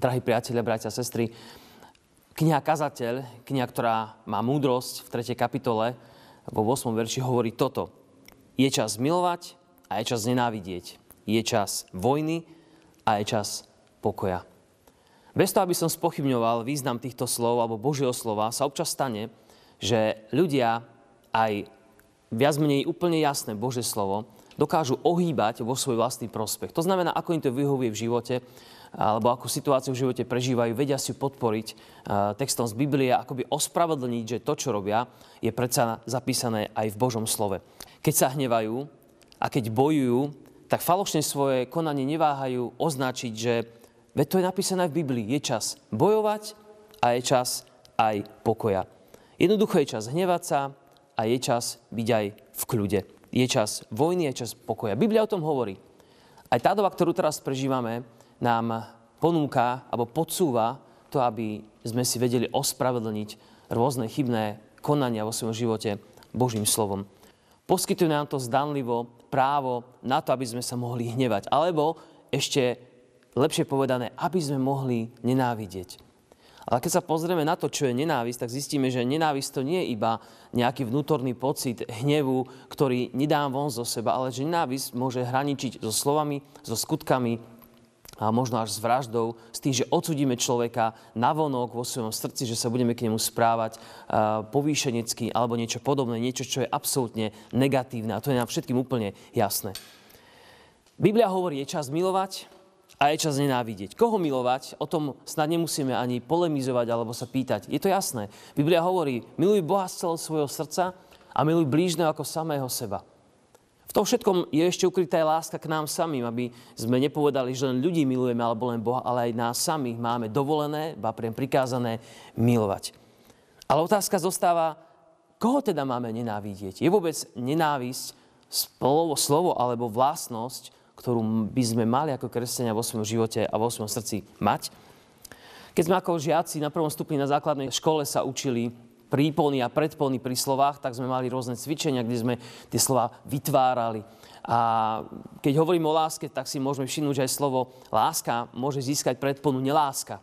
Drahí priatelia, bratia a sestry, kniha Kazateľ, kniha, ktorá má múdrosť v 3. kapitole, vo 8. verši hovorí toto. Je čas milovať a je čas nenávidieť. Je čas vojny a je čas pokoja. Bez toho, aby som spochybňoval význam týchto slov alebo Božieho slova, sa občas stane, že ľudia aj viac menej úplne jasné Božie slovo dokážu ohýbať vo svoj vlastný prospech. To znamená, ako im to vyhovuje v živote, alebo akú situáciu v živote prežívajú, vedia si podporiť uh, textom z Biblie, akoby ospravedlniť, že to, čo robia, je predsa zapísané aj v Božom slove. Keď sa hnevajú a keď bojujú, tak falošne svoje konanie neváhajú označiť, že veď to je napísané v Biblii, je čas bojovať a je čas aj pokoja. Jednoducho je čas hnevať sa a je čas byť aj v kľude. Je čas vojny, je čas pokoja. Biblia o tom hovorí. Aj tá doba, ktorú teraz prežívame, nám ponúka alebo podsúva to, aby sme si vedeli ospravedlniť rôzne chybné konania vo svojom živote Božím slovom. Poskytuje nám to zdanlivo právo na to, aby sme sa mohli hnevať. Alebo ešte lepšie povedané, aby sme mohli nenávidieť. Ale keď sa pozrieme na to, čo je nenávisť, tak zistíme, že nenávisť to nie je iba nejaký vnútorný pocit hnevu, ktorý nedám von zo seba, ale že nenávisť môže hraničiť so slovami, so skutkami, a možno až s vraždou, s tým, že odsudíme človeka navonok vo svojom srdci, že sa budeme k nemu správať uh, povýšenecky alebo niečo podobné, niečo, čo je absolútne negatívne. A to je nám všetkým úplne jasné. Biblia hovorí, je čas milovať a je čas nenávidieť. Koho milovať, o tom snad nemusíme ani polemizovať alebo sa pýtať. Je to jasné. Biblia hovorí, miluj Boha z celého svojho srdca a miluj blížneho ako samého seba. V tom všetkom je ešte ukrytá aj láska k nám samým, aby sme nepovedali, že len ľudí milujeme alebo len Boha, ale aj nás samých máme dovolené, ba priem prikázané milovať. Ale otázka zostáva, koho teda máme nenávidieť? Je vôbec nenávisť slovo, slovo alebo vlastnosť, ktorú by sme mali ako kresťania vo svojom živote a vo svojom srdci mať? Keď sme ako žiaci na prvom stupni na základnej škole sa učili prípony a predpony pri slovách, tak sme mali rôzne cvičenia, kde sme tie slova vytvárali. A keď hovorím o láske, tak si môžeme všimnúť, že aj slovo láska môže získať predponu neláska.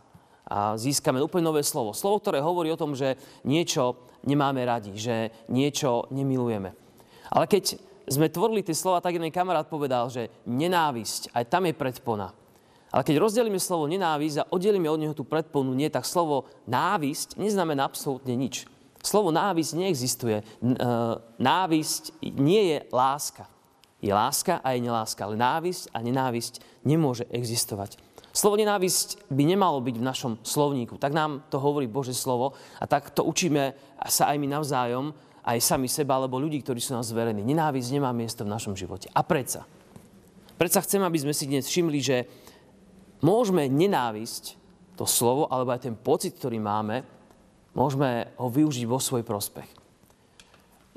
A získame úplne nové slovo. Slovo, ktoré hovorí o tom, že niečo nemáme radi, že niečo nemilujeme. Ale keď sme tvorili tie slova, tak jeden kamarát povedal, že nenávisť, aj tam je predpona. Ale keď rozdelíme slovo nenávisť a oddelíme od neho tú predponu, nie, tak slovo návisť neznamená absolútne nič. Slovo návisť neexistuje. E, návisť nie je láska. Je láska a je neláska, ale návisť a nenávisť nemôže existovať. Slovo nenávisť by nemalo byť v našom slovníku. Tak nám to hovorí Bože slovo a tak to učíme sa aj my navzájom, aj sami seba, alebo ľudí, ktorí sú nás zverení. Nenávisť nemá miesto v našom živote. A predsa? Predsa chcem, aby sme si dnes všimli, že môžeme nenávisť, to slovo, alebo aj ten pocit, ktorý máme, môžeme ho využiť vo svoj prospech.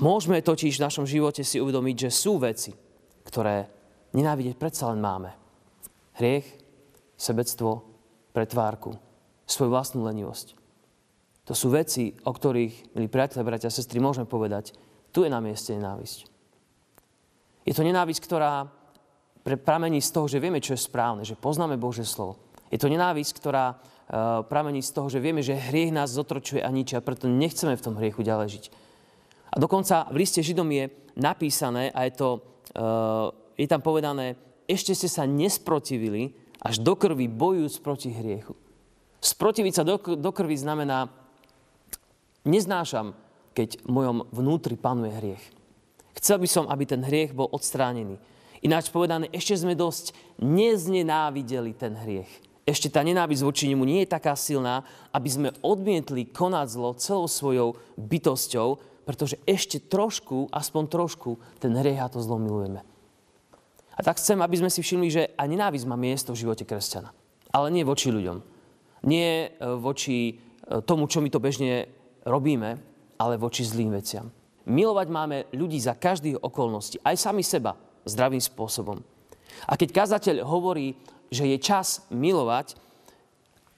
Môžeme totiž v našom živote si uvedomiť, že sú veci, ktoré nenávidieť predsa len máme. Hriech, sebectvo, pretvárku, svoju vlastnú lenivosť. To sú veci, o ktorých, milí priatelia, bratia a sestry, môžeme povedať, tu je na mieste nenávisť. Je to nenávisť, ktorá pramení z toho, že vieme, čo je správne, že poznáme Božie slovo. Je to nenávisť, ktorá Eh, pramení z toho, že vieme, že hriech nás zotročuje a ničí a preto nechceme v tom hriechu ďalej žiť. A dokonca v liste Židom je napísané, a je, to, eh, je tam povedané, ešte ste sa nesprotivili až do krvi bojujúc proti hriechu. Sprotiviť sa do, do krvi znamená, neznášam, keď v mojom vnútri panuje hriech. Chcel by som, aby ten hriech bol odstránený. Ináč povedané, ešte sme dosť neznenávideli ten hriech ešte tá nenávisť voči nemu nie je taká silná, aby sme odmietli konať zlo celou svojou bytosťou, pretože ešte trošku, aspoň trošku, ten hriech a to zlo milujeme. A tak chcem, aby sme si všimli, že aj nenávisť má miesto v živote kresťana. Ale nie voči ľuďom. Nie e, voči e, tomu, čo my to bežne robíme, ale voči zlým veciam. Milovať máme ľudí za každých okolností, aj sami seba, zdravým spôsobom. A keď kazateľ hovorí že je čas milovať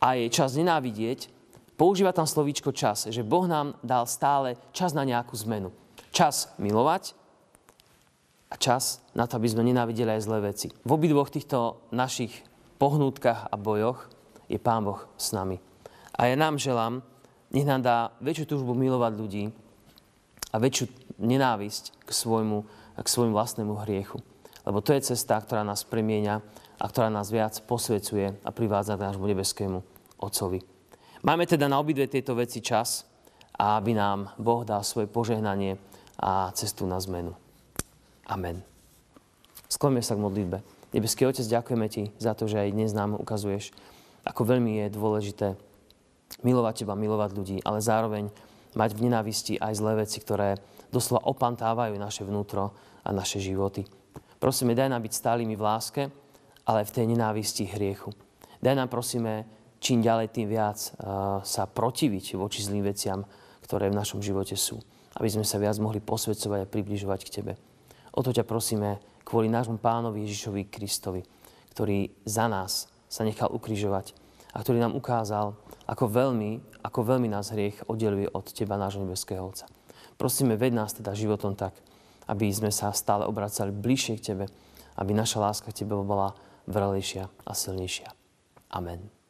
a je čas nenávidieť, používa tam slovíčko čas, že Boh nám dal stále čas na nejakú zmenu. Čas milovať a čas na to, aby sme nenávideli aj zlé veci. V obidvoch týchto našich pohnútkach a bojoch je Pán Boh s nami. A ja nám želám, nech nám dá väčšiu túžbu milovať ľudí a väčšiu nenávisť k svojmu, k svojmu vlastnému hriechu. Lebo to je cesta, ktorá nás premieňa a ktorá nás viac posvecuje a privádza k nášmu nebeskému Otcovi. Máme teda na obidve tieto veci čas, aby nám Boh dal svoje požehnanie a cestu na zmenu. Amen. Skloňme sa k modlitbe. Nebeský Otec, ďakujeme Ti za to, že aj dnes nám ukazuješ, ako veľmi je dôležité milovať Teba, milovať ľudí, ale zároveň mať v nenávisti aj zlé veci, ktoré doslova opantávajú naše vnútro a naše životy. Prosíme, daj nám byť stálými v láske, ale v tej nenávisti hriechu. Daj nám, prosíme, čím ďalej, tým viac uh, sa protiviť voči zlým veciam, ktoré v našom živote sú. Aby sme sa viac mohli posvedcovať a približovať k Tebe. O to ťa prosíme kvôli nášmu pánovi Ježišovi Kristovi, ktorý za nás sa nechal ukrižovať a ktorý nám ukázal, ako veľmi, ako veľmi nás hriech oddeluje od Teba, nášho nebeského Otca. Prosíme, ved nás teda životom tak, aby sme sa stále obracali bližšie k Tebe, aby naša láska k Tebe bola vrelejšia a silnejšia. Amen.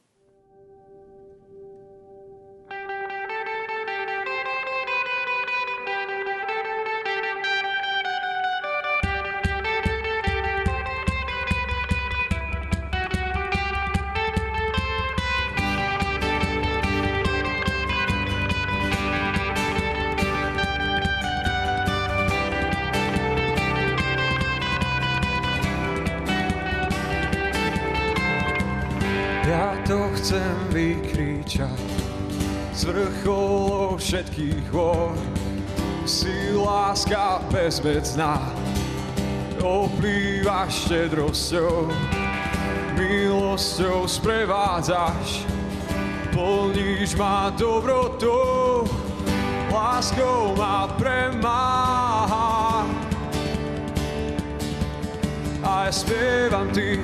Vykričať z vrcholov všetkých hôr. Si láska bezmedzná, oplýva štedrosťou, milosťou sprevádzaš, plníš ma dobrotou, láskou ma premáha. A ja spievam ty,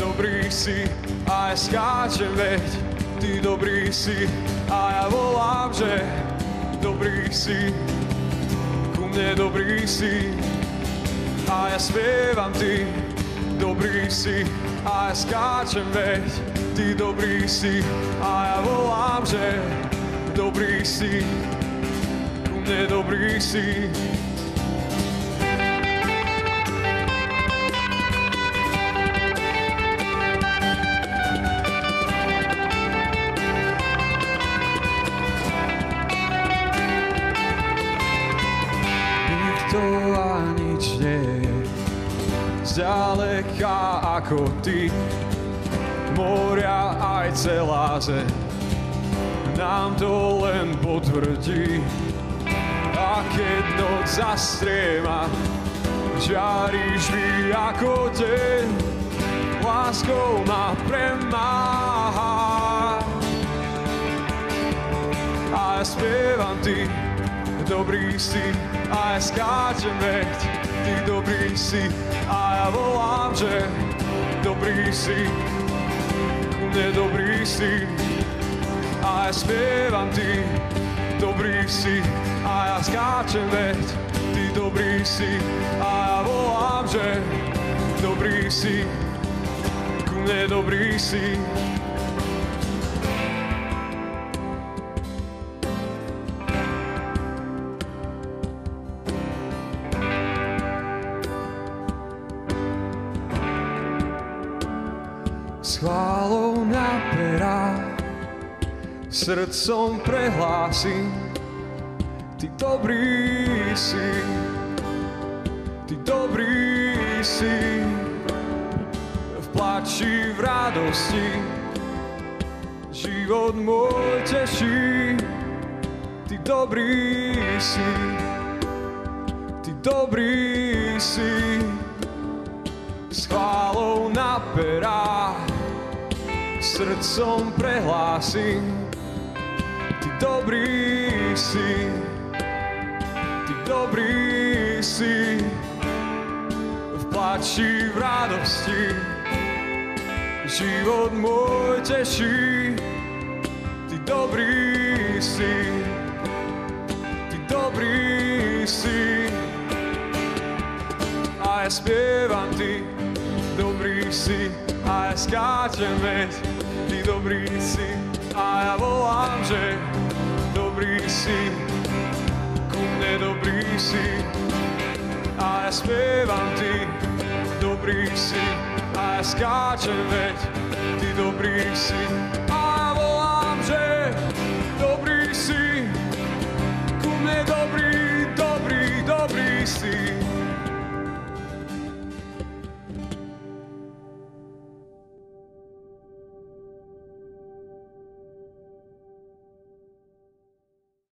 dobrý si, a ja skáčem, veď Ty dobrý si. A ja volám, že dobrý si, ku mne dobrý si. A ja spievam Ty dobrý si. A ja skáčem, veď Ty dobrý si. A ja volám, že dobrý si, ku mne dobrý si. Zďaleka ako ty. Moria aj celá zem nám to len potvrdí. A keď noc zastriema, žaríš mi ako deň, láskou ma premáha. A ja spievam ty, dobrý si, a ja skáčem veď, ty dobrý si, a ja volám, že dobrý si, ku mne dobrý si. A ja spievam ty, dobrý si, a ja skáčem veď, ty dobrý si. A ja volám, že dobrý si, ku mne dobrý si. Srdcom prehlásim, Ty dobrý si, Ty dobrý si, v plači, v radosti, život môj teší, Ty dobrý si, Ty dobrý si, s chválou na perách, srdcom prehlásim, dobrý si, ty dobrý si, v plači, v radosti, život môj teší, ty dobrý si, ty dobrý si, a ja spievam ty, dobrý si, a ja skáčem, veď Ty dobrý si a ja volám, že dobrý si, ku mne dobrý si a ja spievam Ty dobrý si a ja skáčem, veď Ty dobrý si